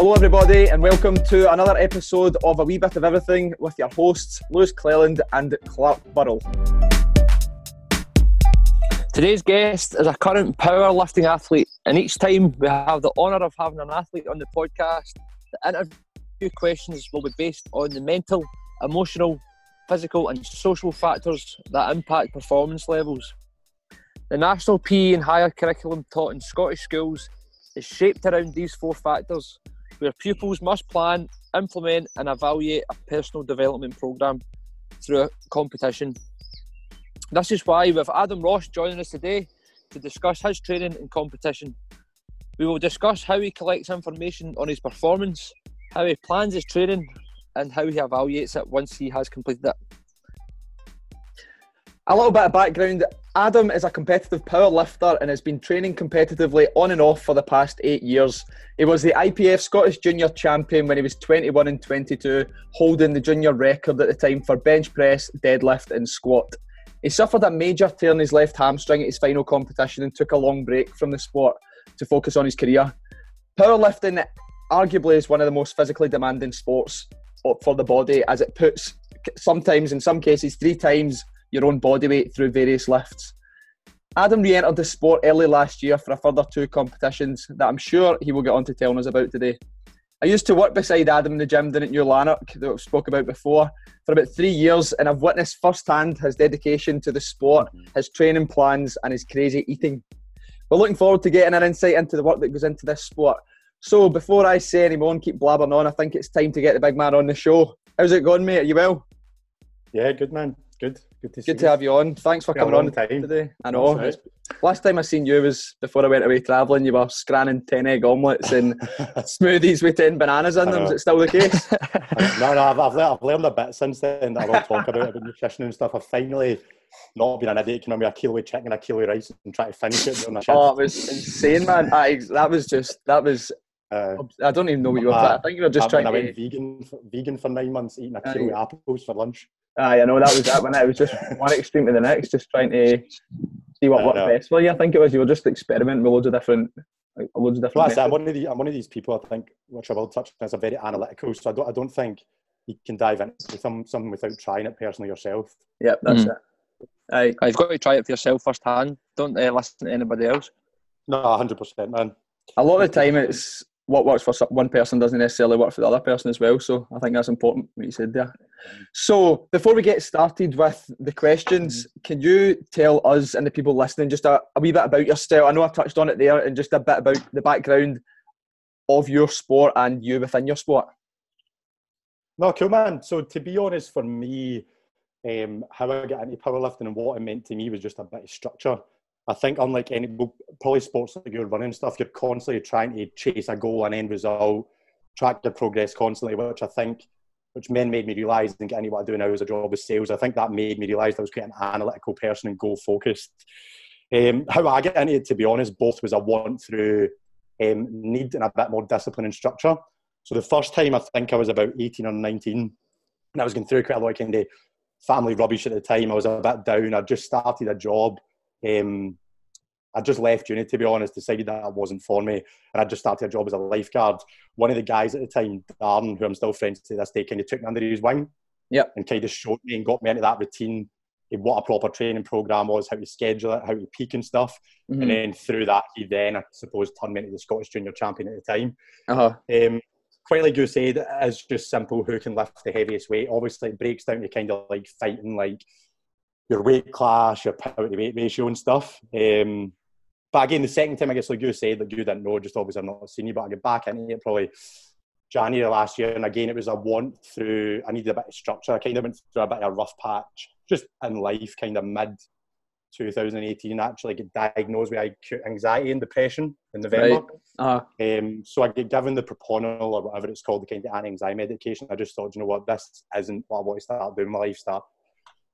Hello, everybody, and welcome to another episode of A Wee Bit of Everything with your hosts, Lewis Cleland and Clark Burrell. Today's guest is a current powerlifting athlete, and each time we have the honour of having an athlete on the podcast, the interview questions will be based on the mental, emotional, physical, and social factors that impact performance levels. The national PE and higher curriculum taught in Scottish schools is shaped around these four factors, where pupils must plan, implement, and evaluate a personal development programme through a competition. This is why we have Adam Ross joining us today to discuss his training and competition. We will discuss how he collects information on his performance, how he plans his training, and how he evaluates it once he has completed it. A little bit of background Adam is a competitive power lifter and has been training competitively on and off for the past eight years. He was the IPF Scottish Junior Champion when he was 21 and 22, holding the junior record at the time for bench press, deadlift, and squat. He suffered a major tear in his left hamstring at his final competition and took a long break from the sport to focus on his career. Powerlifting arguably is one of the most physically demanding sports for the body as it puts sometimes in some cases three times your own body weight through various lifts. Adam re entered the sport early last year for a further two competitions that I'm sure he will get on to telling us about today. I used to work beside Adam in the gym down at New Lanark that we spoke about before for about three years, and I've witnessed firsthand his dedication to the sport, his training plans, and his crazy eating. We're looking forward to getting an insight into the work that goes into this sport. So, before I say any more and keep blabbering on, I think it's time to get the big man on the show. How's it going, mate? Are you well? Yeah, good man. Good. Good to, Good to have you on. Thanks for coming on time. today. I know. Last time I seen you was before I went away travelling. You were scranning 10 egg omelettes and smoothies with 10 bananas in them. Is it still the case? no, no, I've, I've, learned, I've learned a bit since then that I will talk about, about nutrition and stuff. I've finally not been an idiot coming with a kilo of chicken and a kilo of rice and try to finish it on a shift. Oh, it was insane, man. I, that was just, that was uh, I don't even know what you were. Uh, I think you were just I, trying. I went to... vegan, vegan for nine months, eating a kilo of apples for lunch. Aye, I know that was that when it was just one extreme to the next, just trying to see what worked best for you. I think it was you were just experimenting with loads of different, like, loads of different. Well, I'm one of the I'm one of these people. I think which I will touch on is a very analytical. So I don't I don't think you can dive into some something without trying it personally yourself. Yeah, that's mm. it. Aye, you've got to try it for yourself firsthand. Don't uh, listen to anybody else. No, hundred percent, man. A lot of the time, it's what works for one person doesn't necessarily work for the other person as well. So I think that's important what you said there. So before we get started with the questions, can you tell us and the people listening just a, a wee bit about yourself? I know I touched on it there, and just a bit about the background of your sport and you within your sport. No, cool man. So to be honest, for me, um, how I got into powerlifting and what it meant to me was just a bit of structure. I think unlike any probably sports like you're running stuff, you're constantly trying to chase a goal, an end result, track your progress constantly, which I think, which men made me realise and getting what I do now as a job with sales. I think that made me realise I was quite an analytical person and goal focused. Um, how I get into it, to be honest, both was a want through um, need and a bit more discipline and structure. So the first time I think I was about 18 or 19, and I was going through quite a lot of kind of family rubbish at the time. I was a bit down. I'd just started a job um, I just left uni, to be honest, decided that it wasn't for me. And I just started a job as a lifeguard. One of the guys at the time, Darren, who I'm still friends to this day, kind of took me under his wing yep. and kind of showed me and got me into that routine what a proper training program was, how to schedule it, how to peak and stuff. Mm-hmm. And then through that, he then, I suppose, turned me into the Scottish junior champion at the time. Uh-huh. Um, quite like you said, it is just simple who can lift the heaviest weight. Obviously, it breaks down to kind of like fighting like your weight class, your power to weight ratio and stuff. Um, but again, the second time, I guess, like you said, like you didn't know, just obviously I've not seen you, but I get back into it probably January last year. And again, it was a want through, I needed a bit of structure. I kind of went through a bit of a rough patch just in life, kind of mid 2018, actually get diagnosed with acute anxiety and depression in November. Right. Uh-huh. Um, so I get given the Propanol or whatever it's called, the kind of anti-anxiety medication. I just thought, you know what, this isn't what I want to start doing my life. Start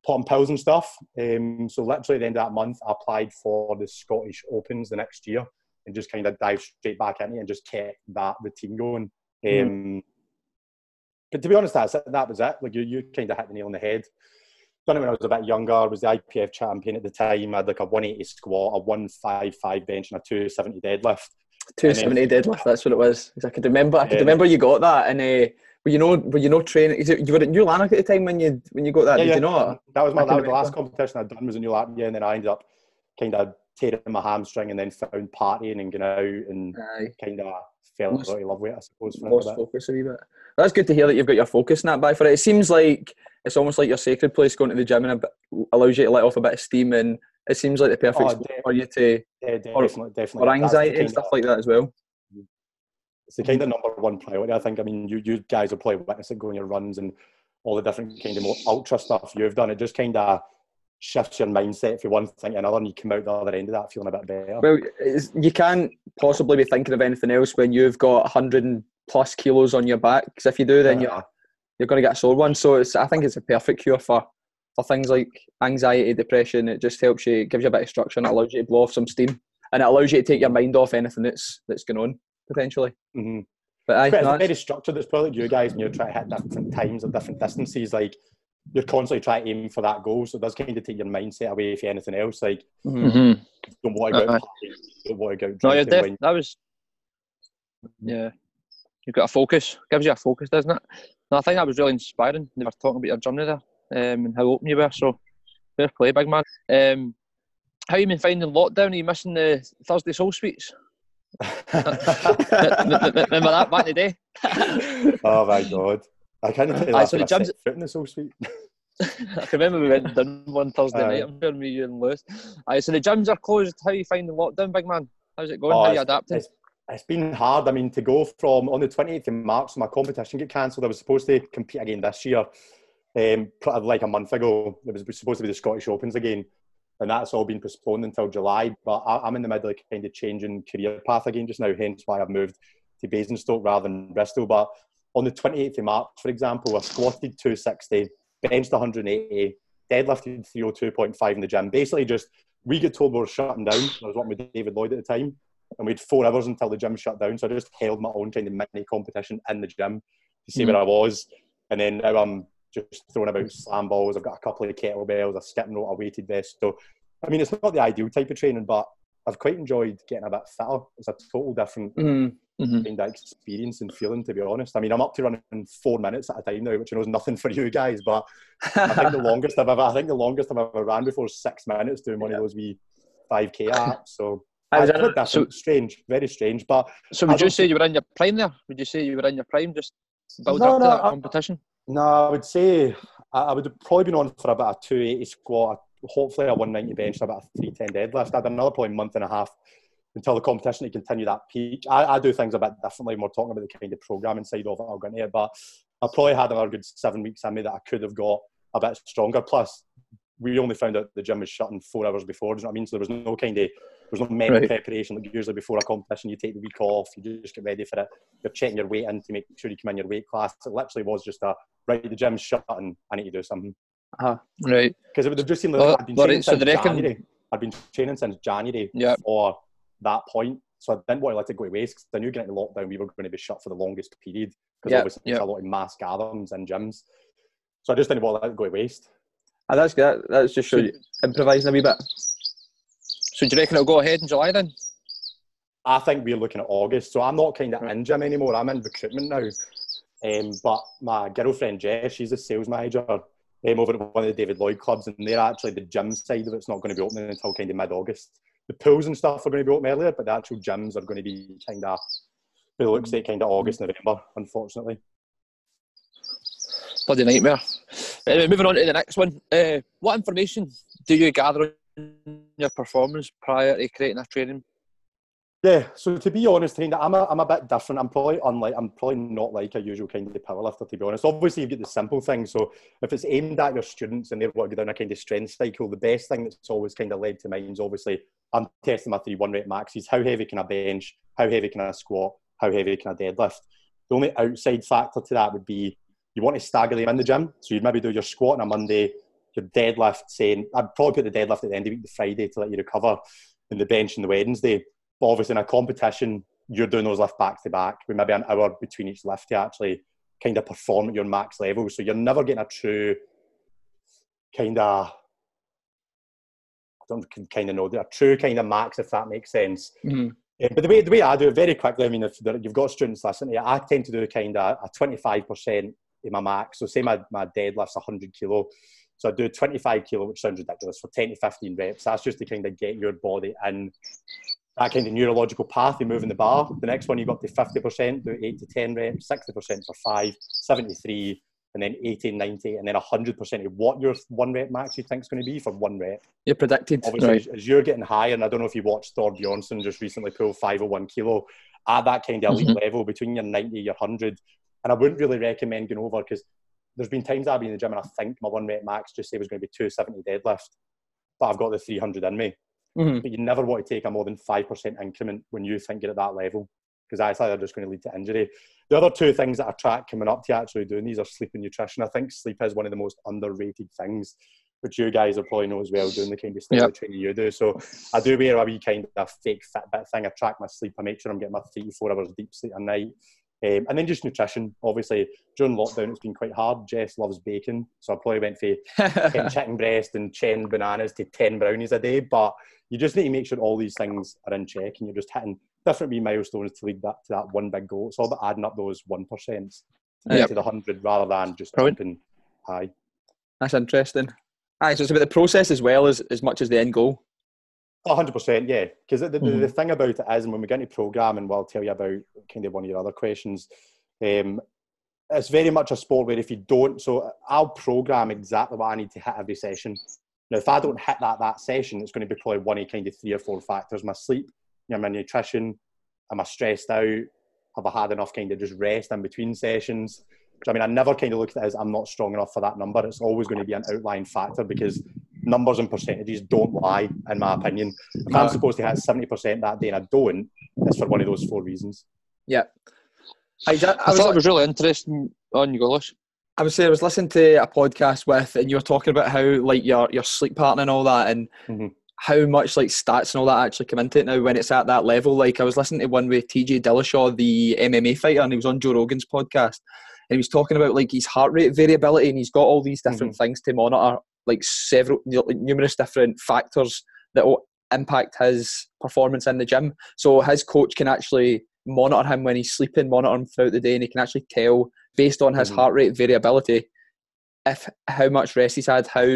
popping pills and stuff. Um, so literally at the end of that month, I applied for the Scottish Opens the next year and just kind of dived straight back into it and just kept that routine going. Mm. Um, but to be honest, that's that was it. Like you, you kind of hit the nail on the head. Done it when I was a bit younger. I was the IPF champion at the time. I had like a 180 squat, a 155 bench, and a 270 deadlift. Two seventy deadlift. That's what it was. I could remember. I could remember you got that, and uh, were you know were you know training? You were at New Lanark at the time when you when you got that. Yeah, Did yeah. you know? That was my that was the last competition I'd done was in New Lanark, yeah, and then I ended up kind of tearing my hamstring, and then found partying and going out, and Aye. kind of fell Lost- of love with it, I suppose. For a lost little focus a wee bit. That's good to hear that you've got your focus in that by for it. It seems like it's almost like your sacred place going to the gym and a bit, allows you to let off a bit of steam and it seems like the perfect Oh, for you to Yeah, Or- definitely, definitely. for anxiety and stuff of- like that as well. It's the kind of number one priority. I think. I mean, you you guys will probably witness it going your runs and all the different kind of more ultra stuff you've done. It just kind of shifts your mindset from one thing to another, and you come out the other end of that feeling a bit better. Well, you can't possibly be thinking of anything else when you've got 100 plus kilos on your back. Because if you do, then you're Uh, you're going to get a sore one. So it's, I think it's a perfect cure for for things like anxiety, depression. It just helps you, it gives you a bit of structure, and it allows you to blow off some steam, and it allows you to take your mind off anything that's that's going on potentially. mhm. But aye, But no, it's that's- very structured. It's probably you guys, and you're trying to hit different times at different distances. Like you're constantly trying to aim for that goal, so it does kind of take your mindset away from anything else. Like Mhm. Mm-hmm. don't want to go Aye. out, don't want to go No, you're drinking def- when- that was. Yeah, you've got a focus. Gives you a focus, doesn't it? No, I think that was really inspiring. They were talking about your journey there um, and how open you were. So, fair play, big man. Um, how you been finding lockdown? Are you missing the Thursday Soul Sweets? Remember that back in the day? oh my god! I can't tell you Aye, that. so the when I foot in the so sweet. I can remember we went down one Thursday Aye. night. I'm sure me, you and Lewis. Aye, so the gyms are closed. How are you finding lockdown, big man? How's it going? Oh, how you it's- adapting? It's, it's been hard. I mean, to go from on the 28th of March, my competition get cancelled. I was supposed to compete again this year, um, like a month ago. It was supposed to be the Scottish Opens again, and that's all been postponed until July. But I, I'm in the middle of kind of changing career path again just now, hence why I've moved to Basingstoke rather than Bristol. But on the 28th of March, for example, I squatted 260, benched 180, deadlifted 302.5 in the gym. Basically, just we get told we were shutting down. I was working with David Lloyd at the time and we had four hours until the gym shut down. So I just held my own kind of mini competition in the gym to see Mhm. where I was. And then now I'm just throwing about slam balls. I've got a couple of kettlebells, a skipping rope, a weighted vest. So, I mean, it's not the ideal type of training, but I've quite enjoyed getting a bit fitter. It's a total different Mhm. Mhm. kind of experience and feeling, to be honest. I mean, I'm up to running four minutes at a time now, which I know is nothing for you guys, but I think the longest I've ever, I think the longest I've ever ran before is six minutes doing one of those wee 5k apps. So, I was in bit different, strange, very strange. But So would you say you were in your prime there? Would you say you were in your prime just build No, up to no, that I- competition? No, I would say I, would have probably been on for about a 280 squat, hopefully a 190 bench, about a 310 deadlift. I had another probably month and a half until the competition to continue that peak. I, I do things a bit differently. when We're talking about the kind of programming side of it. I'll go into but I probably had another good seven weeks in me that I could have got a bit stronger. Plus, we only found out the gym was shutting four hours before. Do you know what I mean? So there was no kind of there was no mental Right. preparation. Like usually before a competition, you take the week off, you just get ready for it. You're checking your weight in to make sure you come in your weight class. It literally was just a right. The gym's shut and I need to do something uh-huh. Right. because it would have just seemed like Well, I'd been well, training since reckon- January. I'd been training since January Yeah. for that point. So I didn't want to let it go to waste because I knew getting into lockdown we were going to be shut for the longest period because Yeah, obviously there's a lot of mass gatherings and gyms. So I just didn't want to let it go to waste. And that's good. That's just show you improvising a wee bit. So do you reckon it'll go ahead in July then? I think we're looking at August. So I'm not kind of in gym anymore. I'm in recruitment now. Um, but my girlfriend Jess, she's a sales manager um, over at one of the David Lloyd clubs, and they're actually the gym side of it's not going to be opening until kind of mid August. The pools and stuff are going to be open earlier, but the actual gyms are going to be kind of, it looks like kind of August, November, unfortunately. Bloody nightmare. Anyway, moving on to the next one. Uh, what information do you gather on your performance prior to creating a training? Yeah, so to be honest, I'm a, I'm a bit different. I'm probably unlike, I'm probably not like a usual kind of powerlifter, to be honest. Obviously, you get the simple things. So if it's aimed at your students and they want to go down a kind of strength cycle, the best thing that's always kind of led to mind is obviously I'm testing my three one rep maxes. How heavy can I bench? How heavy can I squat? How heavy can I deadlift? The only outside factor to that would be you want to stagger them in the gym. So you'd maybe do your squat on a Monday, your deadlift, saying I'd probably put the deadlift at the end of the week, the Friday, to let you recover, and the bench on the Wednesday. But obviously, in a competition, you're doing those lift back to back with maybe an hour between each lift to actually kind of perform at your max level. So you're never getting a true kind of, I don't kind of know, a true kind of max, if that makes sense. Mhm. Yeah, but the way the way I do it very quickly, I mean, if you've got students listening, I tend to do kind of a twenty five percent in my max. So say my my deadlift's hundred kilo, so I do twenty five kilo, which sounds ridiculous, for ten to fifteen reps. That's just to kind of get your body in that kind of neurological path of moving the bar. The next one you got to fifty percent, do eight to ten reps, sixty percent for five, 73, and then 80, 90, and then 100% of what your one rep max you think is going to be for one rep. You're predicted. Obviously, right. as, as, you're getting higher, and I don't know if you watched Thor Bjornsson just recently pull 501 kilo at that kind of elite mm-hmm. level between your 90, your 100. And I wouldn't really recommend going over because there's been times I've been in the gym and I think my one rep max just say was going to be 270 deadlift, but I've got the 300 in me. Mm-hmm. But you never want to take a more than 5% increment when you think you're at that level because that's either just going to lead to injury. The other two things that I track coming up to actually doing these are sleep and nutrition. I think sleep is one of the most underrated things, which you guys are probably know as well, doing the kind of style yep. training you do. So I do wear a wee kind of fake Fitbit thing. I track my sleep. I make sure I'm getting my three to four hours deep sleep a night. Um, and then just nutrition. Obviously, during lockdown, it's been quite hard. Jess loves bacon, so I probably went for 10 chicken breast and 10 bananas to 10 brownies a day. But you just need to make sure all these things are in check and you're just hitting different wee milestones to lead that to that one big goal. It's all about adding up those one percent to get yep. to the hundred rather than just jumping high. That's interesting. Aye, so it's about the process as well as as much as the end goal. Hundred percent, yeah. Because the, the, mm-hmm. the, thing about it is, and when we get into programming, well, I'll tell you about kind of one of your other questions. Um, it's very much a sport where if you don't, so I'll program exactly what I need to hit every session. Now, if I don't hit that that session, it's going to be probably one of kind of three or four factors: my sleep, you know, my nutrition, am I stressed out? Have I had enough kind of just rest in between sessions? I mean, I never kind of look at it as I'm not strong enough for that number. It's always going to be an outlying factor because numbers and percentages don't lie, in my opinion. If I'm supposed to hit 70% that day and I don't, it's for one of those four reasons. Yeah. I, I, I thought like, it was really interesting on you, Golish. I was saying I was listening to a podcast with, and you were talking about how like your your sleep pattern and all that, and mm-hmm how much like stats and all that actually come into it now when it's at that level. Like I was listening to one with TJ Dillashaw, the MMA fighter, and he was on Joe Rogan's podcast, and he was talking about like his heart rate variability, and he's got all these different mm-hmm. things to monitor, like several numerous different factors that will impact his performance in the gym. So his coach can actually monitor him when he's sleeping, monitor him throughout the day, and he can actually tell based on his mm-hmm. heart rate variability if how much rest he's had, how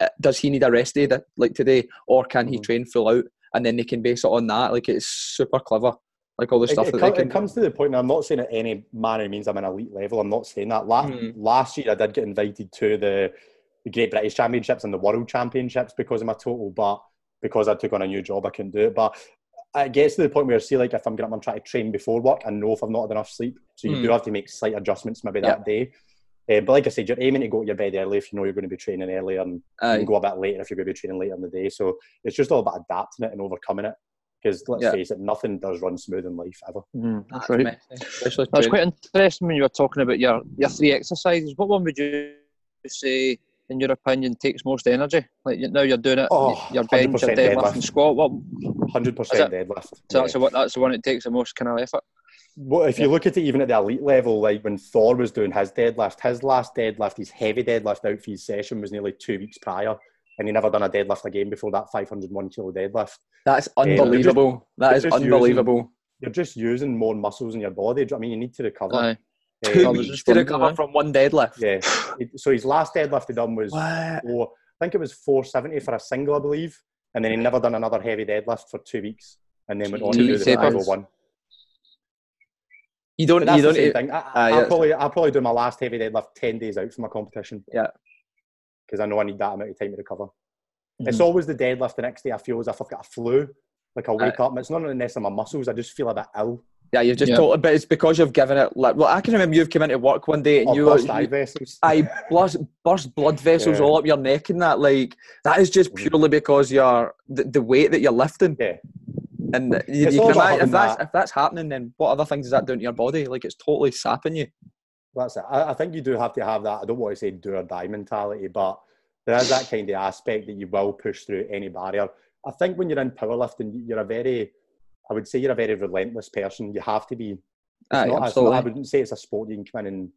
uh, does he need a rest day that, like today, or can he mm-hmm. train full out? And then they can base it on that. Like it's super clever. Like all the stuff it, it, can... it comes to the point. And I'm not saying at any manner means I'm an elite level. I'm not saying that. Last, mm. last year I did get invited to the, the Great British Championships and the World Championships because of my total, but because I took on a new job, I couldn't do it. But it gets to the point where, I see, like if I'm getting up and trying to train before work, I know if I've not had enough sleep. So you mm. do have to make slight adjustments maybe that day. Uh, but like I said, you're aiming to go to your bed early if you know you're going to be training earlier, and go a bit later if you're going to be training later in the day. So it's just all about adapting it and overcoming it. Because let's yeah. face it, nothing does run smooth in life ever. Mm, that's right. That was quite interesting when you were talking about your, your three exercises. What one would you say, in your opinion, takes most energy? Like now you're doing it, oh, your bench, your deadlift, deadlift, and squat. What? Hundred percent deadlift. So yeah. that's the, that's the one that takes the most kind of effort well, if you look at it even at the elite level, like when Thor was doing his deadlift, his last deadlift, his heavy deadlift out for his session was nearly two weeks prior, and he never done a deadlift again before that 501 kilo deadlift. That's unbelievable. Um, that is unbelievable. Using, you're just using more muscles in your body. I mean, you need to recover. Aye. Um, two weeks to recover from one deadlift. Yeah. so his last deadlift he done was, four, I think it was 470 for a single, I believe, and then he never done another heavy deadlift for two weeks, and then went on to do the 501. You don't. You don't. Thing. I, uh, I'll yeah. probably. I'll probably do my last heavy deadlift ten days out from my competition. Yeah. Because I know I need that amount of time to recover. Mm-hmm. It's always the deadlift the next day. I feel as if I've got a flu. Like I wake uh, up, and it's not necessarily my muscles. I just feel a bit ill. Yeah, you've just yeah. told, but it's because you've given it. Like, well, I can remember you've come into work one day and oh, you burst eye vessels. I burst, burst blood vessels yeah. all up your neck and that. Like that is just mm-hmm. purely because you're the, the weight that you're lifting. Yeah. And you, you can imagine if that's that. if that's happening, then what other things is that doing to your body? Like it's totally sapping you. That's it. I, I think you do have to have that. I don't want to say do or die mentality, but there is that kind of aspect that you will push through any barrier. I think when you're in powerlifting, you're a very, I would say you're a very relentless person. You have to be. Aye, not, absolutely. I wouldn't say it's a sport you can come in and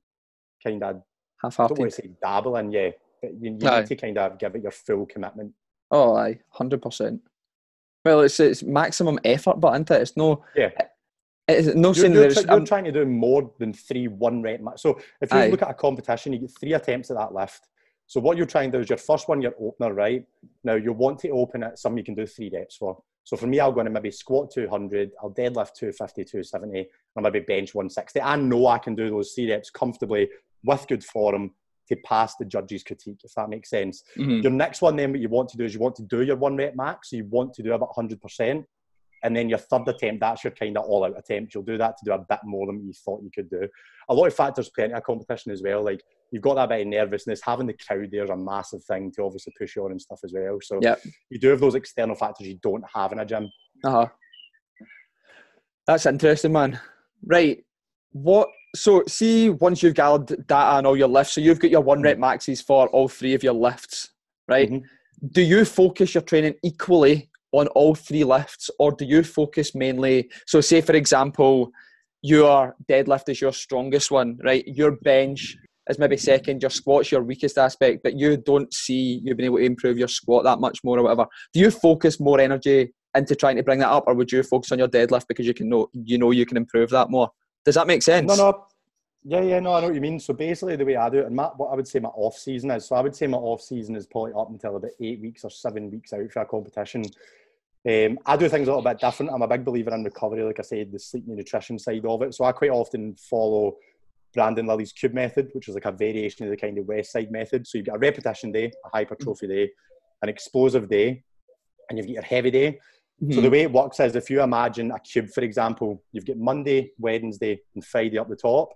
kind of. Half I don't want to say dabble in, yeah. But you, you need to kind of give it your full commitment. Oh, aye, hundred percent. Well, it's it's maximum effort, but isn't it? It's no. Yeah. It's no You're, saying you're, there's. try- you're I'm- trying to do more than three one rep max. So if you Aye. look at a competition, you get three attempts at that lift. So what you're trying to do is your first one, your opener, right? Now you want to open it, something you can do three reps for. So for me, I'll go in and maybe squat 200, I'll deadlift 250, 270, and I'll maybe bench 160. I know I can do those three reps comfortably with good form to pass the judge's critique, if that makes sense. Mhm. Your next one, then, what you want to do is you want to do your one rep max. So you want to do about 100%. And then your third attempt, that's your kind of all out attempt. You'll do that to do a bit more than you thought you could do. A lot of factors play into a competition as well. Like you've got that bit of nervousness. Having the crowd there is a massive thing to obviously push you on and stuff as well. So Yep. you do have those external factors you don't have in a gym. Uh-huh. That's interesting, man. Right. What so see once you've gathered data on all your lifts, so you've got your one rep maxes for all three of your lifts, right? Mhm. Do you focus your training equally on all three lifts, or do you focus mainly so say for example, your deadlift is your strongest one, right? Your bench is maybe second, your squat's your weakest aspect, but you don't see you've been able to improve your squat that much more or whatever. Do you focus more energy into trying to bring that up, or would you focus on your deadlift because you can know you know you can improve that more? Does that make sense? No, no. Yeah, yeah, no, I know what you mean. So basically, the way I do it, and my, what I would say my off season is, so I would say my off season is probably up until about eight weeks or seven weeks out for a competition. Um, I do things a little bit different. I'm a big believer in recovery, like I said, the sleep and nutrition side of it. So I quite often follow Brandon Lilly's cube method, which is like a variation of the kind of West Side method. So you've got a repetition day, a hypertrophy day, an explosive day, and you've got your heavy day. So Mhm. the way it works is if you imagine a cube, for example, you've got Monday, Wednesday, and Friday up the top.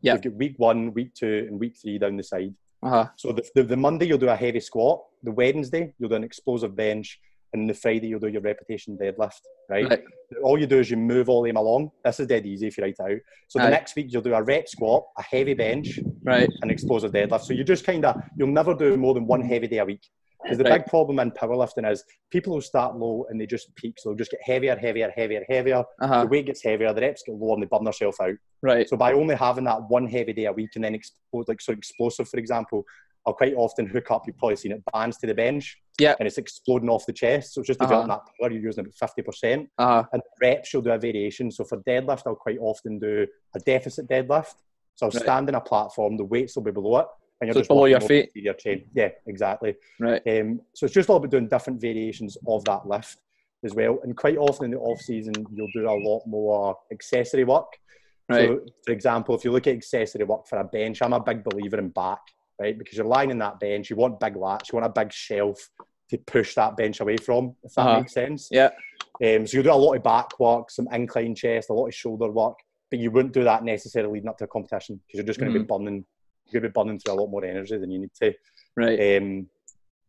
Yeah. You've got week one, week two, and week three down the side. uh-huh. So the, the, the Monday you'll do a heavy squat. The Wednesday you'll do an explosive bench, and the Friday you'll do your repetition deadlift. Right. Right. All you do is you move all them along. This is dead easy if you write it out. So the next week you'll do a rep squat, a heavy bench, Right. an explosive deadlift. So you just kind of you'll never do more than one heavy day a week. Because the Right. big problem in powerlifting is people who start low and they just peak. So they'll just get heavier, heavier, heavier, heavier. Uh-huh. The weight gets heavier, the reps get lower, and they burn themselves out. Right. So by only having that one heavy day a week and then explode, like so explosive, for example, I'll quite often hook up. You've probably seen it bands to the bench. Yeah. And it's exploding off the chest. So it's just Uh-huh. that power. You're using about fifty percent. Uh-huh. And reps, you'll do a variation. So for deadlift, I'll quite often do a deficit deadlift. So I'll Right. stand in a platform. The weights will be below it. And you're So just below your feet? Your chain. Yeah, exactly. Right. Um, so it's just all about doing different variations of that lift as well. And quite often in the off season, you'll do a lot more accessory work. Right. So, for example, if you look at accessory work for a bench, I'm a big believer in back, right? Because you're lying in that bench, you want big lats, you want a big shelf to push that bench away from, if that Uh-huh. makes sense. Yeah. Um, so you do a lot of back work, some incline chest, a lot of shoulder work, but you wouldn't do that necessarily leading up to a competition because you're just going to be burning, you're going to be burning through a lot more energy than you need to. Right. Um,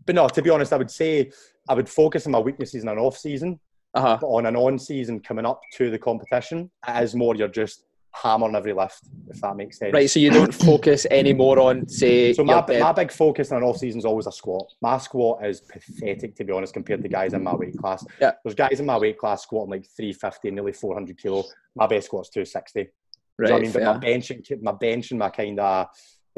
but no, to be honest, I would say I would focus on my weaknesses in an off season, Uh-huh. but on an on season coming up to the competition, it is more you're just hammering every lift, if that makes sense. Right. So you don't focus anymore on say So my, my big focus in an off season is always a squat. My squat is pathetic to be honest compared to guys in my weight class. Yeah. There's guys in my weight class squatting like 350, nearly 400 kilo. My best squat's 260. Do you know I mean? But my bench, and- my bench and my kind of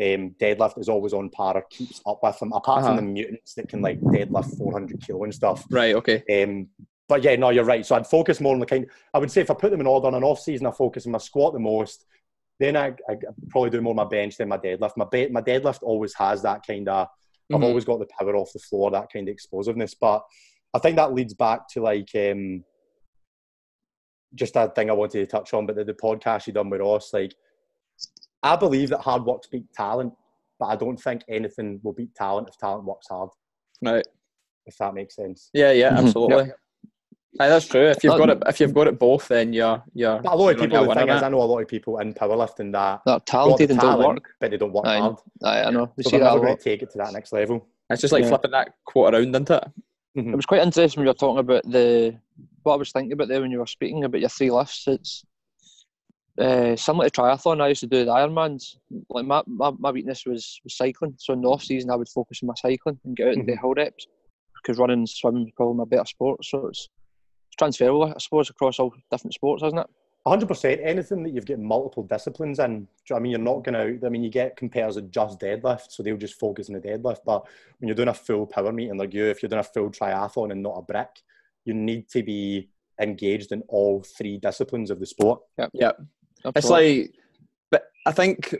um, deadlift is always on par or keeps up with them. Apart Uh-huh. from the mutants that can like deadlift 400 kilo and stuff. Right. Okay. Um, but yeah, no, you're right. So I'd focus more on the kind. I would say if I put them in order on an off season, I focus on my squat the most. Then I, I probably do more my bench than my deadlift. My be- my deadlift always has that kind of. I've Mhm. always got the power off the floor, that kind of explosiveness. But I think that leads back to like um, just that thing I wanted to touch on. But the, the podcast you done with Ross, like I believe that hard work beats talent, but I don't think anything will beat talent if talent works hard. Right. If that makes sense. Yeah. Yeah. Mhm. Absolutely. Aye, that's true. If you've Uh, got it, if you've got it both, then you're you're. But a lot of people, the win thing is, it. I know a lot of people in powerlifting that They're got the talented and don't work. but they don't work Aye. hard. Aye, I know. We So see they're that a going lot. to take it to that next level. It's just like Yeah. flipping that quote around, isn't it? It was quite interesting when you were talking about the what I was thinking about there when you were speaking about your three lifts. It's uh, similar to triathlon. I used to do the Ironmans. Like my, my, my weakness was, was cycling. So in the off season, I would focus on my cycling and get out and do hill reps because running and swimming is probably my better sport. So it's, it's transferable, I suppose, across all different sports, isn't it? 100%. Anything that you've got multiple disciplines in, do you know what I mean? You're not going to, I mean, you get compares of just deadlift, so they'll just focus on the deadlift. But when you're doing a full power meeting like you, if you're doing a full triathlon and not a brick, you need to be engaged in all three disciplines of the sport. Yep. Yep. It's like, but I think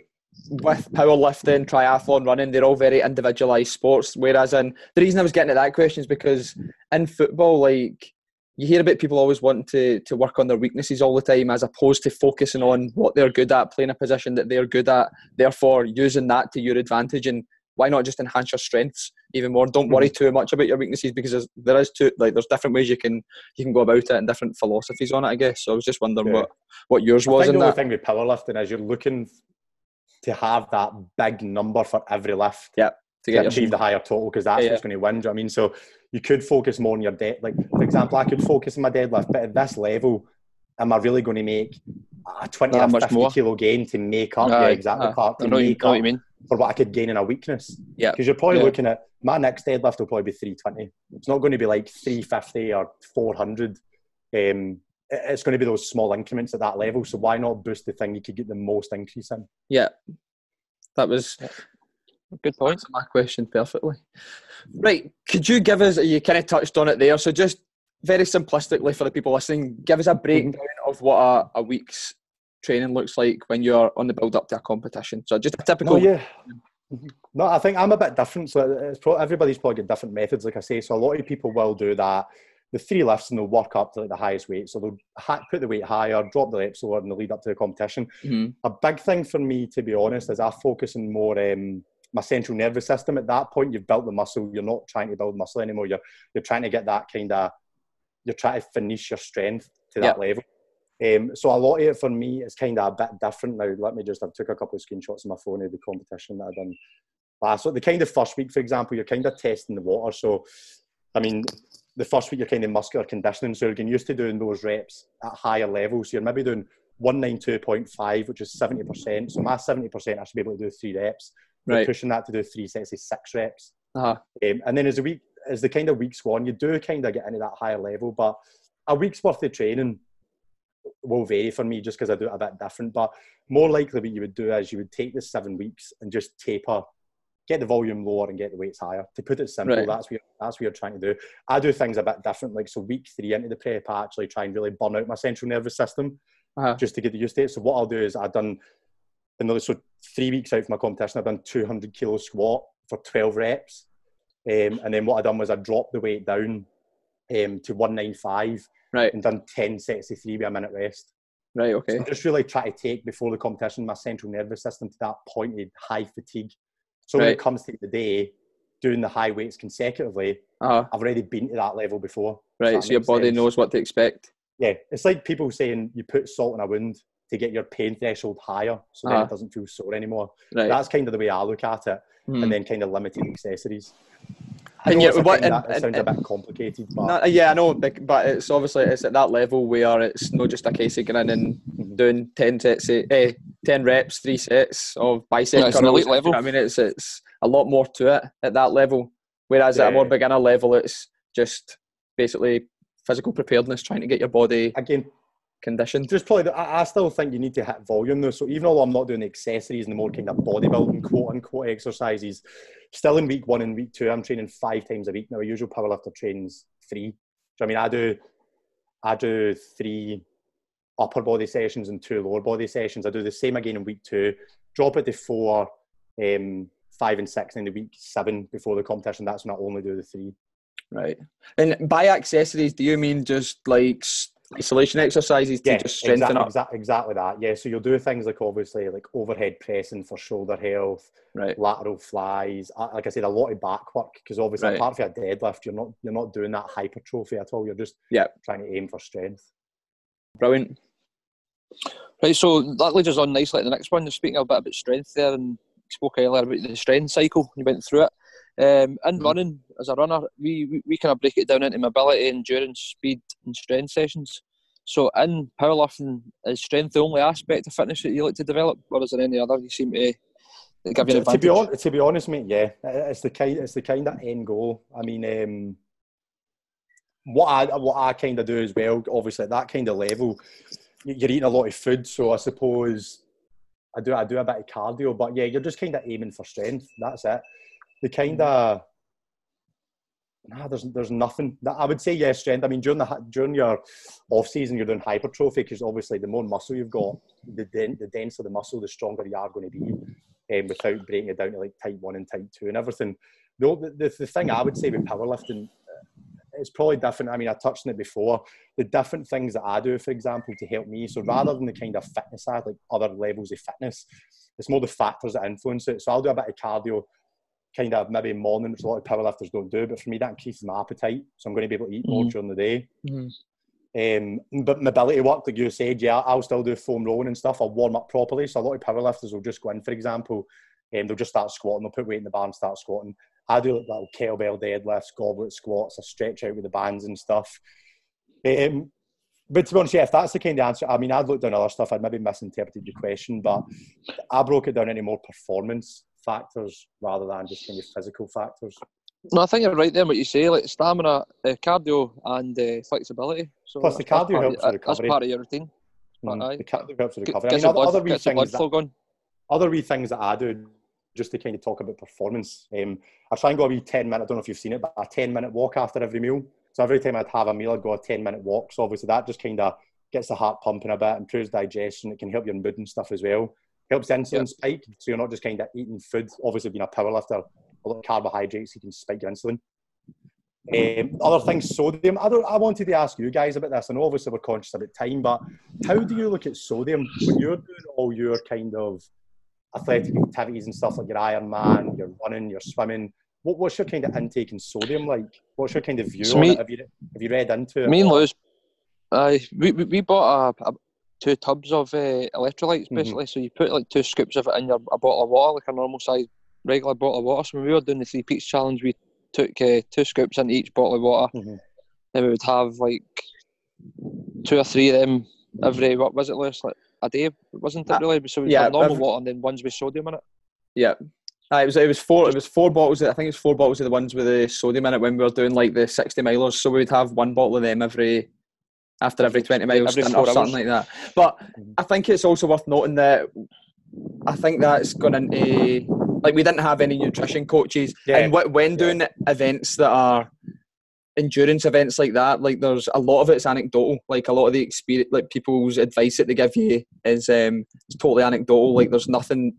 with powerlifting, triathlon, running, they're all very individualized sports. Whereas in the reason I was getting at that question is because in football, like you hear about people always wanting to to work on their weaknesses all the time, as opposed to focusing on what they're good at, playing a position that they're good at, therefore using that to your advantage. And why not just enhance your strengths even more? Don't worry mm-hmm. too much about your weaknesses because there's, there is two like there's different ways you can you can go about it and different philosophies on it. I guess. So I was just wondering Yeah. what what yours I was think in the only that. thing with powerlifting is you're looking to have that big number for every lift To to get achieve the higher total because that's Yeah, what's going to win. Do you know what I mean? So you could focus more on your dead. Like for example, I could focus on my deadlift, but at this level, am I really going to make a twenty or fifty more? kilo gain to make up? Yeah, exactly, aye. Clark, to know, you, make know what up you mean. for what I could gain in a weakness. Yeah. because you're probably Yeah. looking at my next deadlift will probably be three twenty. It's not going to be like three fifty or four hundred. Um, it's going to be those small increments at that level. So why not boost the thing you could get the most increase in? yeah, that was Good point. answered my question perfectly. Right, could you give us? You kind of touched on it there, so just very simplistically for the people listening, give us a breakdown of what a, a week's training looks like when you're on the build up to a competition. So just a typical. No, yeah. No, I think I'm a bit different. So it's pro- everybody's probably got different methods, like I say. So a lot of people will do that. The three lifts and they'll work up to like the highest weight. So they'll ha- put the weight higher, drop the reps lower, and they'll lead up to the competition. Mhm. A big thing for me, to be honest, is I focus on more um, my central nervous system. At that point, you've built the muscle. You're not trying to build muscle anymore. You're you're trying to get that kind of. You're trying to finish your strength to that level. Um, so a lot of it for me is kind of a bit different now. Let me just, I took a couple of screenshots on my phone of the competition that I've done last. So the kind of first week, for example, you're kind of testing the water. So, I mean, the first week you're kind of muscular conditioning. So you're getting used to doing those reps at higher levels. So you're maybe doing 192.5, which is 70%. So my 70%, I should be able to do three reps. We're Right. pushing that to do three sets of six reps. Uh-huh. Um, and then as the week, as the kind of weeks go on, you do kind of get into that higher level. But a week's worth of training will vary for me just because I do it a bit different. But more likely, what you would do is you would take the seven weeks and just taper, get the volume lower and get the weights higher. To put it simple, Right. that's what that's what you're trying to do. I do things a bit different. Like so, week three into the prep, I actually try and really burn out my central nervous system Uh-huh. just to get the used to it. So what I'll do is I've done another so three weeks out from my competition, I've done 200 kilo squat for 12 reps, um, and then what I done was I dropped the weight down um, to 195 Right. and done 10 sets of three with a minute rest. Right. So Okay. I'm just really try to take before the competition my central nervous system to that point of high fatigue. So when it comes to the day, doing the high weights consecutively, Uh-huh. I've already been to that level before. Right. So your body sense. knows what to expect. Yeah, it's like people saying you put salt in a wound to get your pain threshold higher, so then Ah. it doesn't feel sore anymore. Right. That's kind of the way I look at it, Mhm. and then kind of limited accessories. I And know yeah, it's what- kinda- and- it sounds and- a bit complicated, but No, yeah, I know, but but it's obviously it's at that level where it's not just a case of going in and Mhm. doing ten sets, eh, ten reps, three sets of bicep Yeah, it's an elite level. I mean, it's it's a lot more to it at that level. Whereas at a more beginner level, it's just basically physical preparedness, trying to get your body again, conditioned. just probably, I, I still think you need to hit volume though. So even though I'm not doing accessories and the more kind of bodybuilding quote unquote exercises, still in week one and week two, I'm training five times a week now. A usual powerlifter trains three. So I mean, I do, I do three upper body sessions and two lower body sessions. I do the same again in week two. Drop it to four, um, five and six, and then the week seven before the competition. That's when I only do the three. Right. And by accessories, do you mean just like isolation exercises to just strengthen exactly, up? exactly that. Yeah, so you'll do things like obviously like overhead pressing for shoulder health, Right. lateral flies. uh, Like I said, a lot of back work because obviously Right. apart from a deadlift, you're not you're not doing that hypertrophy at all. You're just Yeah. trying to aim for strength. Brilliant. Right, so that leads us on nicely to the next one. You're speaking a bit about strength there, and spoke earlier about the strength cycle. You went through it. Um, in Mhm. running, as a runner, we, we, we kind of break it down into mobility, endurance, speed, and strength sessions. So in powerlifting, is strength the only aspect of fitness that you like to develop, or is there any other you seem to give you an To, to be advantage? on, to be honest, mate, yeah, it's the kind it's the kind of end goal. I mean, um, what I what I kind of do as well. Obviously, at that kind of level, you're eating a lot of food, so I suppose I do I do a bit of cardio, but yeah, you're just kind of aiming for strength. That's it. The kind of Nah, there's there's nothing. That I would say yes, strength. I mean, during the during your off season, you're doing hypertrophy because obviously the more muscle you've got, the den, the denser the muscle, the stronger you are going to be, um, without breaking it down to like type one and type two and everything. The, the, the thing I would say with powerlifting, uh, it's probably different. I mean, I touched on it before. The different things that I do, for example, to help me. So rather than the kind of fitness side, like other levels of fitness, it's more the factors that influence it. So I'll do a bit of cardio kind of maybe morning, which a lot of powerlifters don't do. But for me, that increases my appetite, so I'm going to be able to eat more mm-hmm. during the day. Mm-hmm. Um, but mobility work, like you said, yeah, I'll still do foam rolling and stuff. I'll warm up properly. So a lot of powerlifters will just go in, for example, and um, they'll just start squatting. They'll put weight in the bar and start squatting. I do like little kettlebell deadlifts, goblet squats. I stretch out with the bands and stuff. Um, but to be honest, yeah, if that's the kind of answer, I mean, I'd looked down other stuff. I'd maybe misinterpreted your question, but I broke it down into more performance factors rather than just kind of physical factors. No, I think you're right there. What you say, like stamina, uh, cardio, and uh, flexibility. So Plus, the cardio helps with recovery. That's part of your routine. Mm, the cardio helps with recovery. I mean, other, blood, other wee things that, other wee things that I do just to kind of talk about performance. Um, I try and go a wee ten minute. I don't know if you've seen it, but a ten minute walk after every meal. So every time I'd have a meal, I'd go a ten minute walk. So obviously that just kind of gets the heart pumping a bit, improves digestion. It can help your mood and stuff as well helps insulin yep. spike. So you're not just kind of eating food. Obviously, being a powerlifter, a lot of carbohydrates, you can spike your insulin. Um, other things, sodium. I, I wanted to ask you guys about this. and obviously we're conscious about time, but how do you look at sodium when you're doing all your kind of athletic activities and stuff like your Ironman, your running, your swimming? What, what's your kind of intake in sodium like? What's your kind of view so on me, it? Have you, have you read into it? Me and Lewis, uh, we, we bought a, a, two tubs of uh, electrolytes mm-hmm. basically. Mm-hmm. So you put like two scoops of it in your a bottle of water, like a normal size regular bottle of water. So when we were doing the three peaks challenge, we took uh, two scoops into each bottle of water. Mm-hmm. Then we would have like two or three of them every what was it, Lewis? Like a day, wasn't it uh, really? So we yeah, normal every, water and then ones with sodium in it. Yeah. Uh, it was it was four it was four bottles. I think it was four bottles of the ones with the sodium in it when we were doing like the sixty milers. So we would have one bottle of them every after every 20 miles every or something like that. But mm-hmm. I think it's also worth noting that I think that's gone into like we didn't have any nutrition coaches, yeah. and when doing yeah. events that are endurance events like that, like there's a lot of it's anecdotal. Like a lot of the experience, like people's advice that they give you is um, it's totally anecdotal. Like there's nothing,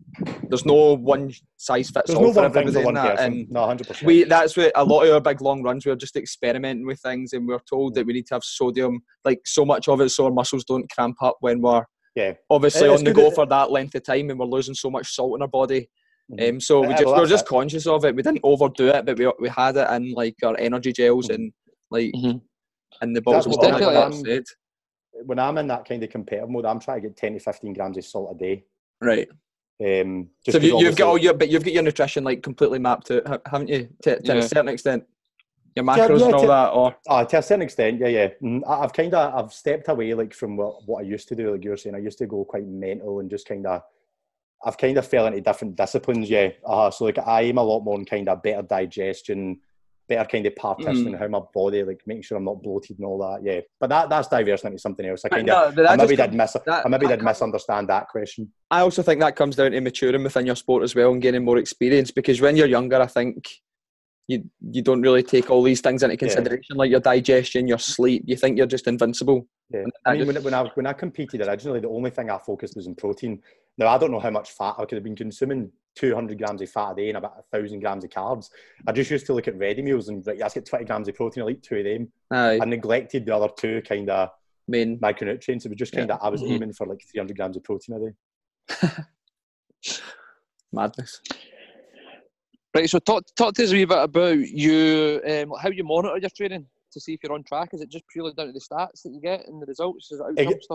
there's no one size fits there's all no for everybody. For that. And no, hundred percent. We that's what a lot of our big long runs. We are just experimenting with things, and we are told that we need to have sodium, like so much of it, so our muscles don't cramp up when we're yeah obviously on the go for that length of time, and we're losing so much salt in our body. Mm-hmm. Um, so we, just, we were just conscious of it. We didn't overdo it, but we, we had it in like our energy gels mm-hmm. and like mm-hmm. and the bottles. of water. when I'm in that kind of competitive mode, I'm trying to get 10 to 15 grams of salt a day. Right. Um, so you, have got all your, but you've got your nutrition like completely mapped out, haven't you? To, to yeah. a certain extent, your macros yeah, and all to, that, or uh, to a certain extent, yeah, yeah. Mm, I've kind of I've stepped away like from what, what I used to do. Like you were saying, I used to go quite mental and just kind of I've kind of fell into different disciplines, yeah. Uh, so like I am a lot more in kind of better digestion, better kind of partition mm. how my body, like making sure I'm not bloated and all that, yeah. But that that's diversion into something else. I kind of no, I maybe did miss that, I maybe did comes, misunderstand that question. I also think that comes down to maturing within your sport as well and gaining more experience because when you're younger, I think you you don't really take all these things into consideration, yeah. like your digestion, your sleep. You think you're just invincible. Yeah. I mean, when, when I when I competed originally, the only thing I focused was on protein. Now I don't know how much fat I could have been consuming. 200 grams of fat a day and about a thousand grams of carbs. I just used to look at ready meals and like, let's get 20 grams of protein. I'll eat two of them. Aye. I neglected the other two kind of main micronutrients. It was just kind of yeah. I was mm-hmm. aiming for like 300 grams of protein a day. Madness. Right, so talk, talk to us a wee bit about you, um, how you monitor your training to see if you're on track. Is it just purely down to the stats that you get and the results?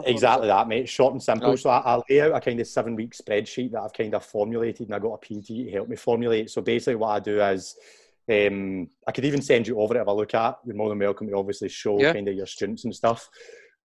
exactly that, mate. Short and simple. Right. So I, I, lay out a kind of seven week spreadsheet that I've kind of formulated and I got a PT to help me formulate. So basically, what I do is um, I could even send you over it if I look at. You're more than welcome to obviously show yeah. kind of your students and stuff.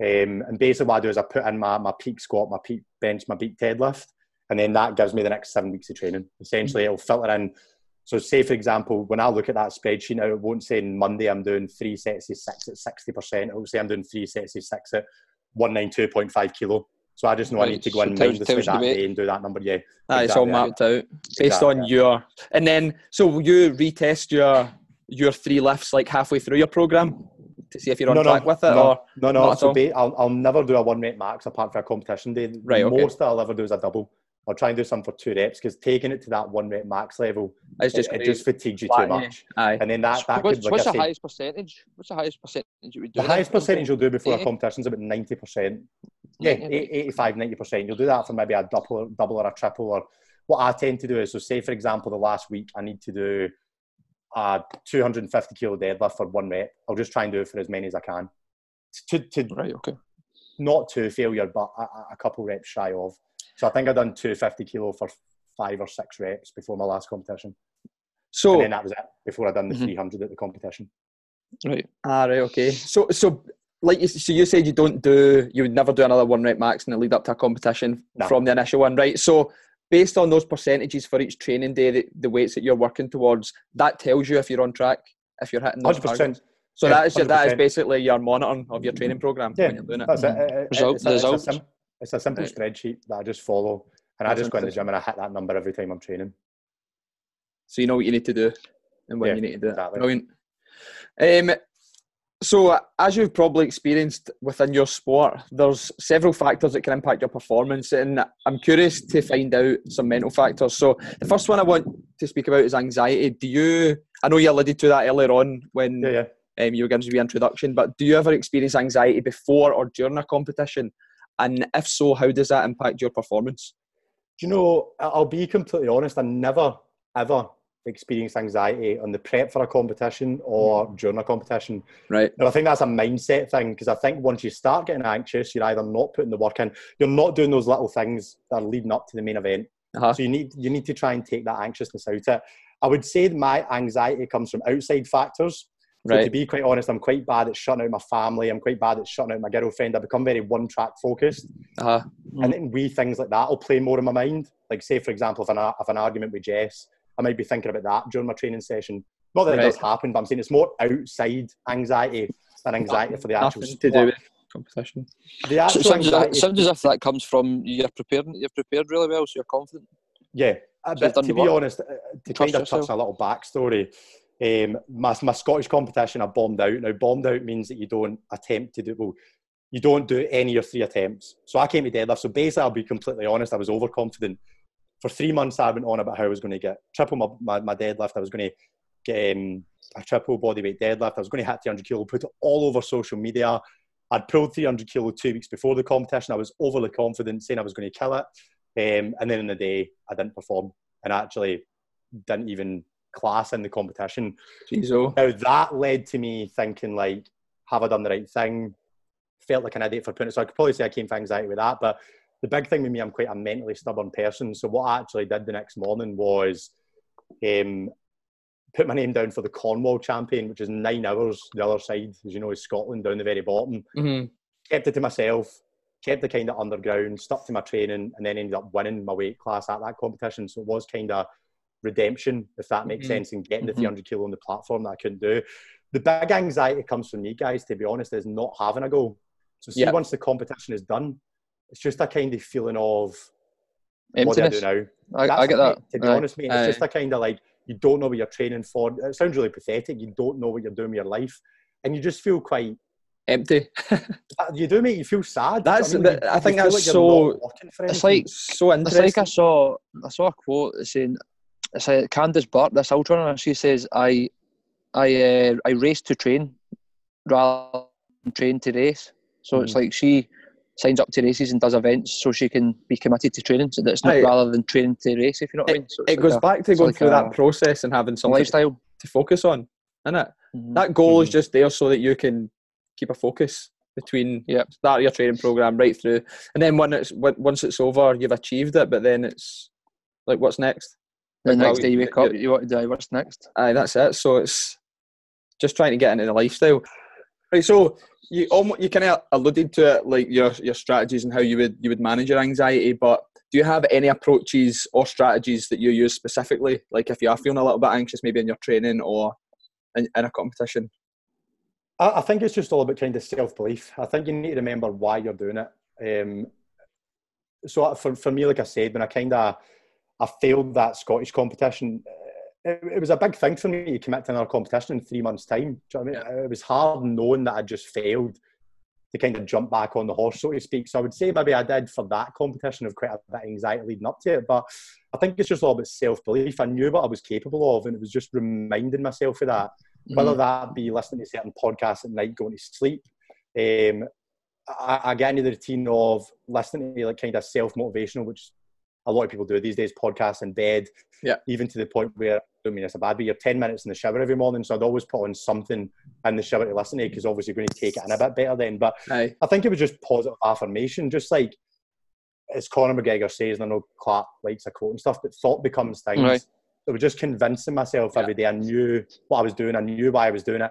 Um, and basically, what I do is I put in my, my peak squat, my peak bench, my peak deadlift, and then that gives me the next seven weeks of training. Essentially, it'll filter in so, say for example, when I look at that spreadsheet now, it won't say Monday I'm doing three sets of six at sixty percent. It will say I'm doing three sets of six at one nine two point five kilo. So I just know right. I need to go so in mindlessly that day and do that number. Yeah, ah, exactly. it's all mapped out based exactly. on your. And then, so you retest your your three lifts like halfway through your program to see if you're on no, track no, with it? no, or no, no. So ba- I'll, I'll never do a one rep max apart from a competition day. Right, okay. Most that I'll ever do is a double. I'll try and do some for two reps because taking it to that one rep max level, it's it, just, it just fatigues you too much. Aye. And then that, that what's could, like what's I the said, highest percentage? What's the highest percentage you would do? the highest percentage you'll do before a competition is about 90%. Yeah, 90. 85, 90%. You'll do that for maybe a double, double or a triple. Or what I tend to do is, so say for example, the last week I need to do a 250 kilo deadlift for one rep. I'll just try and do it for as many as I can. To, to Right. Okay. not to failure, but a, a- a couple reps shy of. So I think I done 250 kilo for five or six reps before my last competition. So, And then that was it before I done the Mhm. 300 at the competition. Right. ah, right, okay. So, so like you, so you said you don't do, you would never do another one rep max in the lead up to a competition No. from the initial one, right? So, based on those percentages for each training day, the, the weights that you're working towards, that tells you if you're on track, if you're hitting those 100%. targets. So Yeah, that is your, that is basically your monitoring of your training program Yeah, when you're doing it. That's it. Mhm. It- it- Result- it's, a, it's, a results. sim- it's a simple Right. spreadsheet that I just follow. And I just go in the gym and I hit that number every time I'm training. so you know what you need to do and when Yeah, you need to do exactly. it. Brilliant. Um, so, as you've probably experienced within your sport, there's several factors that can impact your performance, and I'm curious to find out some mental factors. So, the first one I want to speak about is anxiety. Do you? I know you alluded to that earlier on when Yeah, yeah. um, you were giving us the introduction, but do you ever experience anxiety before or during a competition? And if so, how does that impact your performance? Do you know, I'll be completely honest, I never, ever experienced anxiety on the prep for a competition or Hmm. during a competition. Right. And I think that's a mindset thing because I think once you start getting anxious, you're either not putting the work in, you're not doing those little things that are leading up to the main event. Uh-huh. So you need you need to try and take that anxiousness out of it. I would say that my anxiety comes from outside factors. So to be quite honest, I'm quite bad at shutting out my family. I'm quite bad at shutting out my girlfriend. I become very one track focused. Uh-huh. And then wee things like that will play more in my mind. Like say for example, if an if an argument with Jess, I might be thinking about that during my training session. Not that Right. it does happen, but I'm saying it's more outside anxiety than anxiety for the actual to do with competition. The actual it sounds, anxiety, sounds as if that comes from you're prepared. You're prepared really well, so you're confident. Yeah, uh, So but to be work. honest, uh, to Trust kind of yourself. touch a little backstory, um, my, my Scottish competition, I bombed out. Now, bombed out means that you don't attempt to do, well, you don't do any of three attempts. So I came to deadlift. So basically, I'll be completely honest, I was overconfident. For three months, I went on about how I was going to get triple my, my, my deadlift. I was going to get um, a triple bodyweight deadlift. I was going to hit 300 kilo, put it all over social media. I'd pulled 300 kilo two weeks before the competition. I was overly confident, saying I was going to kill it. Um, and then in the day, I didn't perform and actually didn't even class in the competition. Jeez, oh. Now that led to me thinking like, have I done the right thing? Felt like an idiot for putting it. So I could probably say I came for anxiety with that. But the big thing with me, I'm quite a mentally stubborn person. So what I actually did the next morning was um, put my name down for the Cornwall champion, which is nine hours. The other side, as you know, is Scotland down the very bottom. Mhm. Kept it to myself, kept it kind of underground, stuck to my training, and then ended up winning my weight class at that competition. So it was kind of redemption, if that makes Mhm. sense, and getting the Mhm. 300 kilo on the platform that I couldn't do. The big anxiety comes from me, guys, to be honest, is not having a goal. So see, Yeah. once the competition is done, it's just a kind of feeling of what do I do now? I, I get that. mate. To be Aye. honest, mate, Aye. it's just a kind of like you don't know what you're training for. It sounds really pathetic. You don't know what you're doing with your life, and you just feel quite. Empty. You do, mate. You feel sad. That's- mean, that- you- I think feel that's like so- not working for It's like so It's interesting. like I saw I saw a quote saying it's like Candice Burt, this ultra runner. She says, "I I uh, I race to train rather than train to race." So it's Mhm. like she signs up to races and does events so she can be committed to training. So that's not rather than training to race. If you know what I mean. So it like goes a back to going like through a- that process and having something lifestyle. to focus on, isn't it? Mhm. That goal is Mhm. just there so that you can keep a focus between Yep. start of your training program right through, and then when it's when, once it's over, you've achieved it. But then it's like, what's next? The next well, day you you- wake up, you- you want to die. What's next? Aye, that's it. So it's just trying to get into the lifestyle. Right. So you almost you kind of alluded to it, like your your strategies and how you would you would manage your anxiety. But do you have any approaches or strategies that you use specifically? Like if you are feeling a little bit anxious, maybe in your training or in, in a competition. I, I think it's just all about kind of self belief. I think you need to remember why you're doing it. Um, so for, for me, like I said, when I kind of I failed that Scottish competition, uh, it, it, was a big thing for me to commit to another competition in three months' time. You know I mean? It was hard knowing that I just failed to kind of jump back on the horse, so to speak. So I would say maybe I did for that competition of quite a bit of anxiety leading up to it. But I think it's just all about self belief. I knew what I was capable of, and it was just reminding myself of that. Mm-hmm. Whether that be listening to certain podcasts at night, going to sleep. Um, I, I get into the routine of listening to like kind of self motivational, which a lot of people do it these days, podcasts in bed. Yeah. Even to the point where I don't mean it's a bad, but you're ten minutes in the shower every morning, so I'd always put on something in the shower to listen to because obviously you're going to take it in a bit better then. But Aye. I think it was just positive affirmation, just like as Conor McGregor says, and I know Clark likes a quote and stuff, but thought becomes things. Right. So I was just convincing myself yeah. every day. I knew what I was doing. I knew why I was doing it.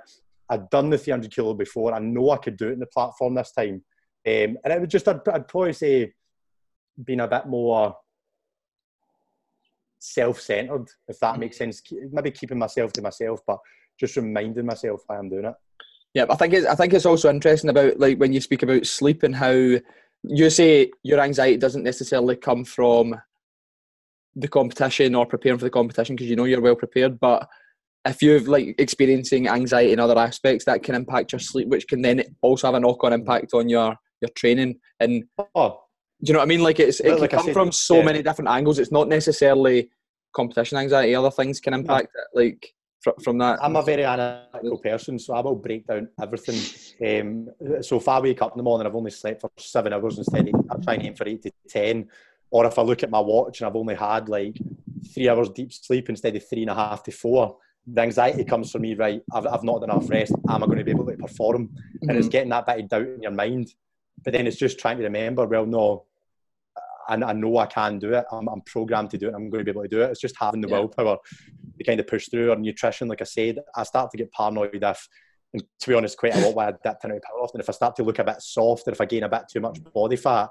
I'd done the 300 kilo before. I know I could do it in the platform this time. Um, and it was just, I'd, I'd probably say, being a bit more self-centered, if that makes mm. sense. Maybe keeping myself to myself, but just reminding myself why I'm doing it. Yeah, I think it's I think it's also interesting about like when you speak about sleep and how you say your anxiety doesn't necessarily come from the competition or preparing for the competition because you know you're well prepared, but if you're like experiencing anxiety in other aspects, that can impact your sleep, which can then also have a knock-on impact on your your training. And oh, do you know what I mean? Like it's it well, can like come said, from so yeah. many different angles. It's not necessarily competition anxiety. Other things can impact it. Like from that. I'm a very analytical person, so I will break down everything. Um, so if I wake up in the morning, I've only slept for seven hours instead of I'm trying to aim for eight to ten. Or if I look at my watch and I've only had like three hours deep sleep instead of three and a half to four, the anxiety comes for me, right? I've, I've not done enough rest. Am I going to be able to perform? Mm-hmm. And it's mm-hmm. getting that bit of doubt in your mind. But then it's just trying to remember, well, no, I, I know I can do it. I'm, I'm, programmed to do it. I'm going to be able to do it. It's just having the yeah. willpower to kind of push through. Or nutrition, like I said, I start to get paranoid if, and to be honest, quite a lot when I dip into powerlifting. If I start to look a bit soft, or if I gain a bit too much body fat,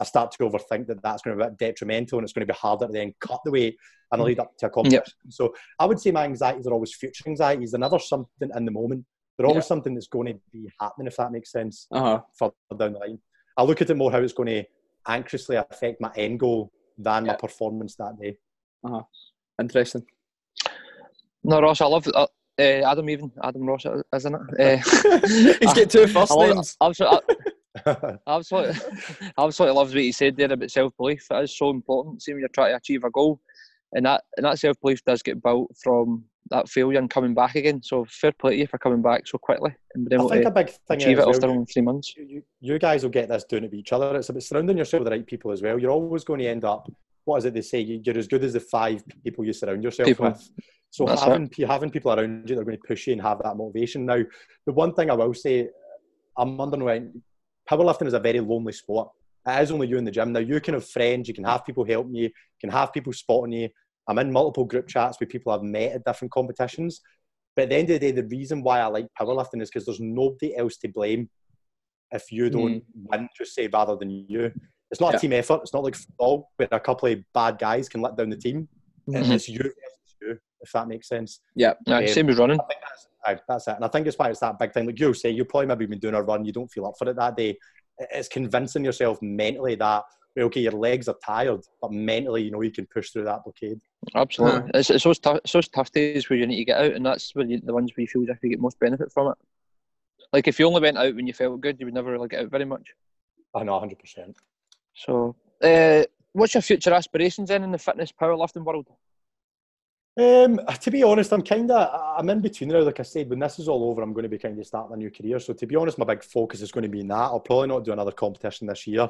I start to overthink that that's going to be a bit detrimental and it's going to be harder to then cut the weight and mm. lead up to a competition. Yep. So I would say my anxieties are always future anxieties. Never something in the moment. They're always something that's going to be happening, if that makes sense, uh-huh. further down the line. I look at it more how it's going to anxiously affect my end goal than my performance that day. Uh-huh. Interesting. No, Ross, I love uh, uh, Adam. Even Adam Ross, isn't it? Uh, He's got two first names. Absolutely, absolutely, absolutely loves what he said there about self belief. It is so important. See when you're trying to achieve a goal, and that and that self belief does get built from that failure and coming back again. So fair play to you for coming back so quickly and being able I think to a big thing achieve it well, after only three months. You, you, guys will get this doing it with each other. It's about surrounding yourself with the right people as well. You're always going to end up. What is it they say? You're as good as the five people you surround yourself people. with. So That's having right. having people around you that are going to push you and have that motivation. Now, the one thing I will say, I'm wondering powerlifting is a very lonely sport. It is only you in the gym. Now you can have friends, you can have people helping you, you can have people spotting you, I'm in multiple group chats with people I've met at different competitions. But at the end of the day, the reason why I like powerlifting is because there's nobody else to blame if you don't mm. win, just say rather than you. It's not yeah. a team effort. It's not like football where a couple of bad guys can let down the team. Mm-hmm. It's you versus you, if that makes sense. Yeah, um, same as running. That's, that's, it. And I think it's why it's that big thing. Like you'll say, you probably maybe been doing a run, you don't feel up for it that day. It's convincing yourself mentally that okay, your legs are tired, but mentally, you know, you can push through that blockade. Absolutely, uh, it's, it's those tough, it's those tough days where you need to get out, and that's where you, the ones where you feel as if you get most benefit from it. Like if you only went out when you felt good, you would never really get out very much. I know, hundred percent. So, uh, what's your future aspirations then in the fitness powerlifting world? Um, to be honest, I'm kind of I'm in between now. Like I said, when this is all over, I'm going to be kind of starting a new career. So to be honest, my big focus is going to be in that. I'll probably not do another competition this year.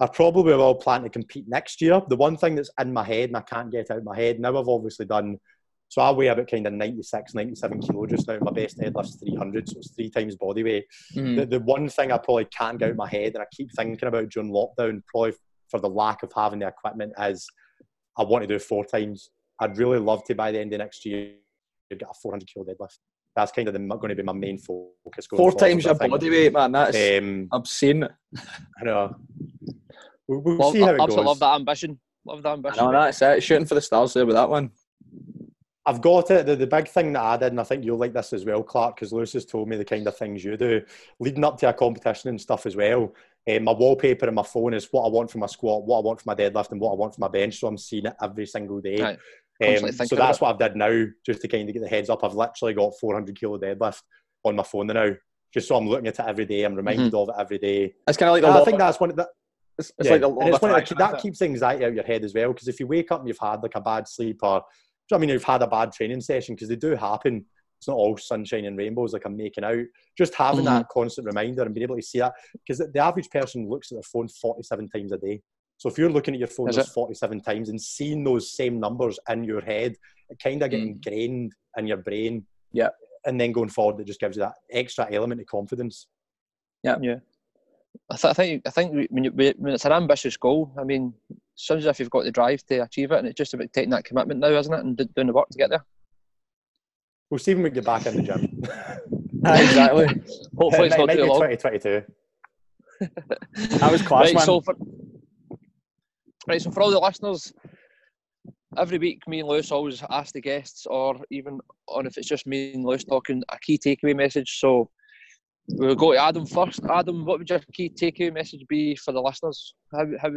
I probably will plan to compete next year. The one thing that's in my head and I can't get out of my head now, I've obviously done. So I weigh about kind of 96, 97 kilo just now. My best deadlift's 300, so it's three times body weight. Mm. The, the one thing I probably can't get out of my head and I keep thinking about during lockdown, probably for the lack of having the equipment, is I want to do four times. I'd really love to by the end of next year get a 400 kilo deadlift. That's kind of the, going to be my main focus. Four times your body weight, man. That's um, obscene. I know. We'll, we'll love, see how it goes. I love that ambition. Love that ambition. No, that's it. Shooting for the stars there with that one. I've got it. The, the big thing that I did, and I think you'll like this as well, Clark, because Lewis has told me the kind of things you do leading up to a competition and stuff as well. Um, my wallpaper and my phone is what I want for my squat, what I want for my deadlift, and what I want for my bench. So I'm seeing it every single day. Right. Um, so that's what I've did now, just to kind of get the heads up. I've literally got 400 kilo deadlift on my phone now, just so I'm looking at it every day. I'm reminded of it every day. It's kind of like. I think that's one of the, it's, it's yeah, like the and of it's one of the- that it? keeps anxiety out of your head as well. Because if you wake up and you've had like a bad sleep, or do you know what I mean, you've had a bad training session, because they do happen. It's not all sunshine and rainbows like I'm making out. Just having Mhm. that constant reminder and being able to see that, because the average person looks at their phone 47 times a day. So if you're looking at your phone Is those 47 times and seeing those same numbers in your head, it kind of get Mm. ingrained in your brain. Yeah. And then going forward, it just gives you that extra element of confidence. Yeah. I, th- I think I think when, you, when it's an ambitious goal, I mean, sounds as if you've got the drive to achieve it, and it's just about taking that commitment now, isn't it, and do- doing the work to get there. We'll see when we get back in the gym. Exactly. Hopefully, it's not too be long. 2022. I was class, right, man. so for, right, so for all the listeners, every week me and Lewis always ask the guests, or even on if it's just me and Lewis talking, a key takeaway message. So we'll go to Adam first. Adam, what would your key takeaway message be for the listeners? How how,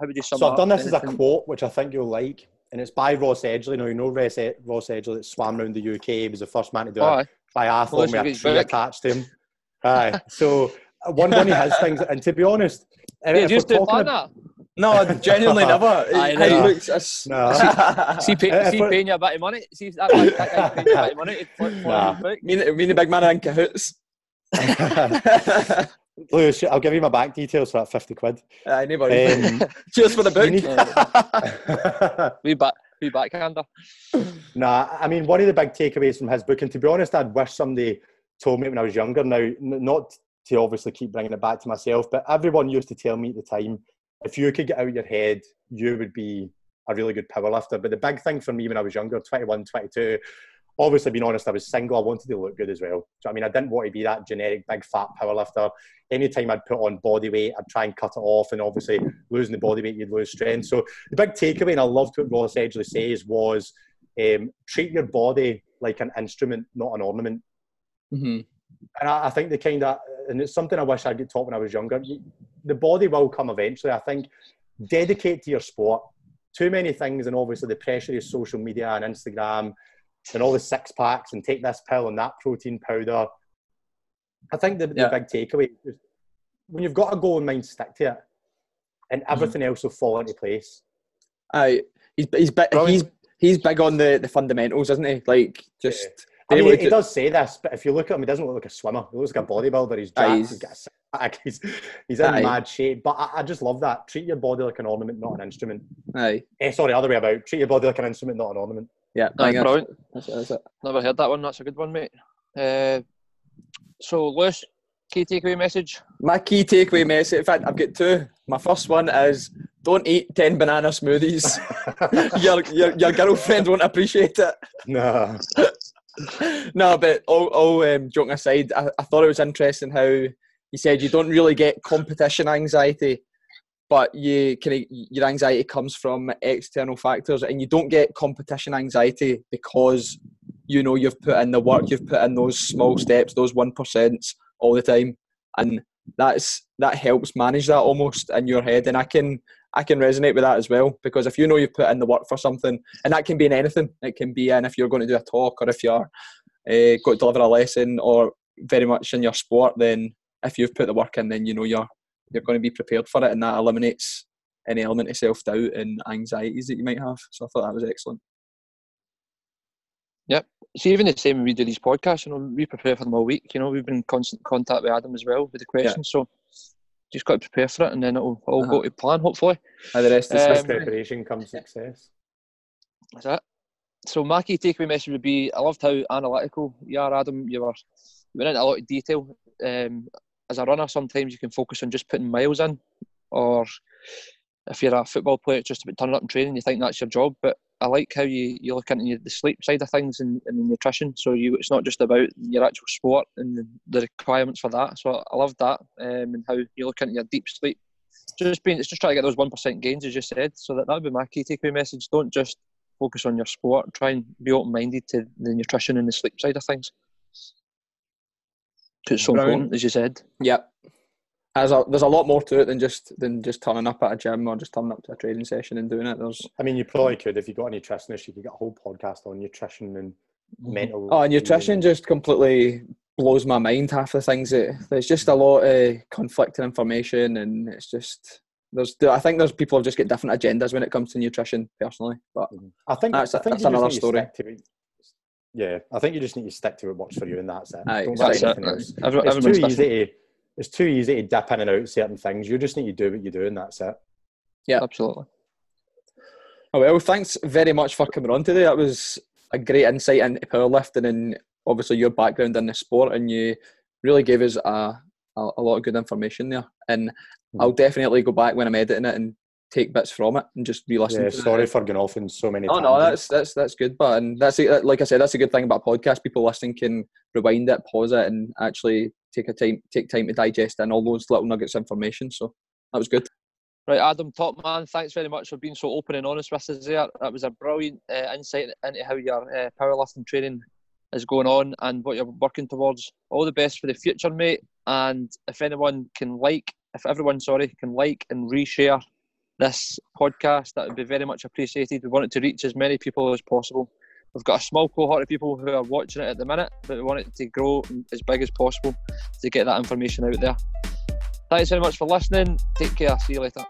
how would you sum up So I've done this as a quote, which I think you'll like, and it's by Ross Edgley. Now you know Ross, Ed- Ross Edgley that swam around the UK. He was the first man to do Oh, a Well, with a tree attached to him. Aye. So uh, one one of his things, and to be honest, if, Yeah, if just we're talking plan ab- that. No, genuinely never. Aye, It- right. it looks- it's- No. See, pay, Uh, see for- paying you a bit of money. See that, that, that guy's paying you a bit of money. to fly- fly Nah. his me, me and the big man are in cahoots. Lewis, I'll give you my bank details for that fifty quid. Aye, no worries. Um, Cheers for the book. you need- We back, we backhander. Nah, I mean, one of the big takeaways from his book, and to be honest, I'd wish somebody told me when I was younger. Now, n- not to obviously keep bringing it back to myself, but everyone used to tell me at the time, if you could get out of your head, you would be a really good powerlifter. But the big thing for me when I was younger, 21, 22, obviously, being honest, I was single. I wanted to look good as well. So, I mean, I didn't want to be that generic big fat powerlifter. Anytime I'd put on body weight, I'd try and cut it off, and obviously, losing the body weight, you'd lose strength. So, the big takeaway, and I loved what Ross Edgley says, was um, treat your body like an instrument, not an ornament. Mhm. And I, I think the kind of, and it's something I wish I'd get taught when I was younger. You- The body will come eventually. I think dedicate to your sport. Too many things, and obviously the pressure of social media and Instagram and all the six packs and take this pill and that protein powder. I think the, Yeah. the big takeaway is when you've got a goal in mind, stick to it, and mm-hmm. everything else will fall into place. Aye, he's he's big, he's he's big on the, the fundamentals, isn't he? Like just I mean, able he, to- does say this, but if you look at him, he doesn't look like a swimmer. He looks like a bodybuilder. He's Aye, jacked. he's- He's got a six. He's, he's in Aye. mad shape. But I, I just love that. Treat your body like an ornament, not an instrument. aye, Eh, sorry, other way about. Treat your body like an instrument, not an ornament. yeah, Aye, I think brilliant. that's, that's, that's it. Never heard that one. That's a good one, mate. Uh, so, Lewis, key takeaway message. My key takeaway message. In fact, I've got two. My first one is don't eat ten banana smoothies. your, your your girlfriend won't appreciate it. no. No, but all, all um, joking aside, I, I thought it was interesting how he said you don't really get competition anxiety, but you can your anxiety comes from external factors, and you don't get competition anxiety because you know you've put in the work, you've put in those small steps, those one percents all the time, and that's that helps manage that almost in your head, and I can I can resonate with that as well because if you know you've put in the work for something, and that can be in anything, it can be in if you're going to do a talk or if you're uh, going to deliver a lesson or very much in your sport, then if you've put the work in, then you know you're you're going to be prepared for it, and that eliminates any element of self doubt and anxieties that you might have. So I thought that was excellent. Yep. See, even the same when we do these podcasts, you know, we prepare for them all week. You know, we've been in constant contact with Adam as well with the questions. So, just got to prepare for it, and then it'll all Uh-huh. go to plan, hopefully. and the rest is Um, preparation comes success. That's it. So key takeaway message would be: I loved how analytical you are, Adam. You were you went into a lot of detail. Um, as a runner, sometimes you can focus on just putting miles in, or if you're a football player, it's just about turning up and training. You think that's your job, but I like how you, you look into the sleep side of things and, and the nutrition. So you it's not just about your actual sport and the, the requirements for that. So I love that um, and how you look into your deep sleep. Just being, it's just trying to get those one percent gains, as you said. So that that would be my key takeaway message. Don't just focus on your sport. Try and be open minded to the nutrition and the sleep side of things. it's so Brilliant. important, as you said. Yep. There's a, there's a lot more to it than just than just turning up at a gym or just turning up to a training session and doing it. There's I mean, you probably could if you got a nutritionist. You could get a whole podcast on nutrition and mm-hmm. mental. oh, nutrition just completely blows my mind. Half the things that there's just a lot of conflicting information, and it's just there's I think there's people have just got different agendas when it comes to nutrition. Personally, but mm-hmm. I think That's- I think that's another story. it. Yeah, I think you just need to stick to what works for you, and that's it. Aye, Don't that's it. anything It's too easy to it's too easy to dip in and out certain things. You just need to do what you do, and that's it. Yeah, absolutely. Oh, well, thanks very much for coming on today. That was a great insight into powerlifting and obviously your background in the sport, and you really gave us a, a, a lot of good information there. And hmm. I'll definitely go back when I'm editing it and take bits from it and just re-listen. Yeah, to sorry it. for going off in so many. Oh no, that's that's that's good. But and that's a- like I said, that's a good thing about podcast. People listening can rewind it, pause it, and actually take a time take time to digest and all those little nuggets of information. So that was good. Right, Adam, top man, thanks very much for being so open and honest with us there. That was a brilliant uh, insight into how your uh, powerlifting training is going on and what you're working towards. All the best for the future, mate. And if anyone can like, if everyone, sorry, can like and reshare this podcast, that would be very much appreciated. We want it to reach as many people as possible. We've got a small cohort of people who are watching it at the minute, but we want it to grow as big as possible to get that information out there. Thanks very much for listening. Take care. See you later.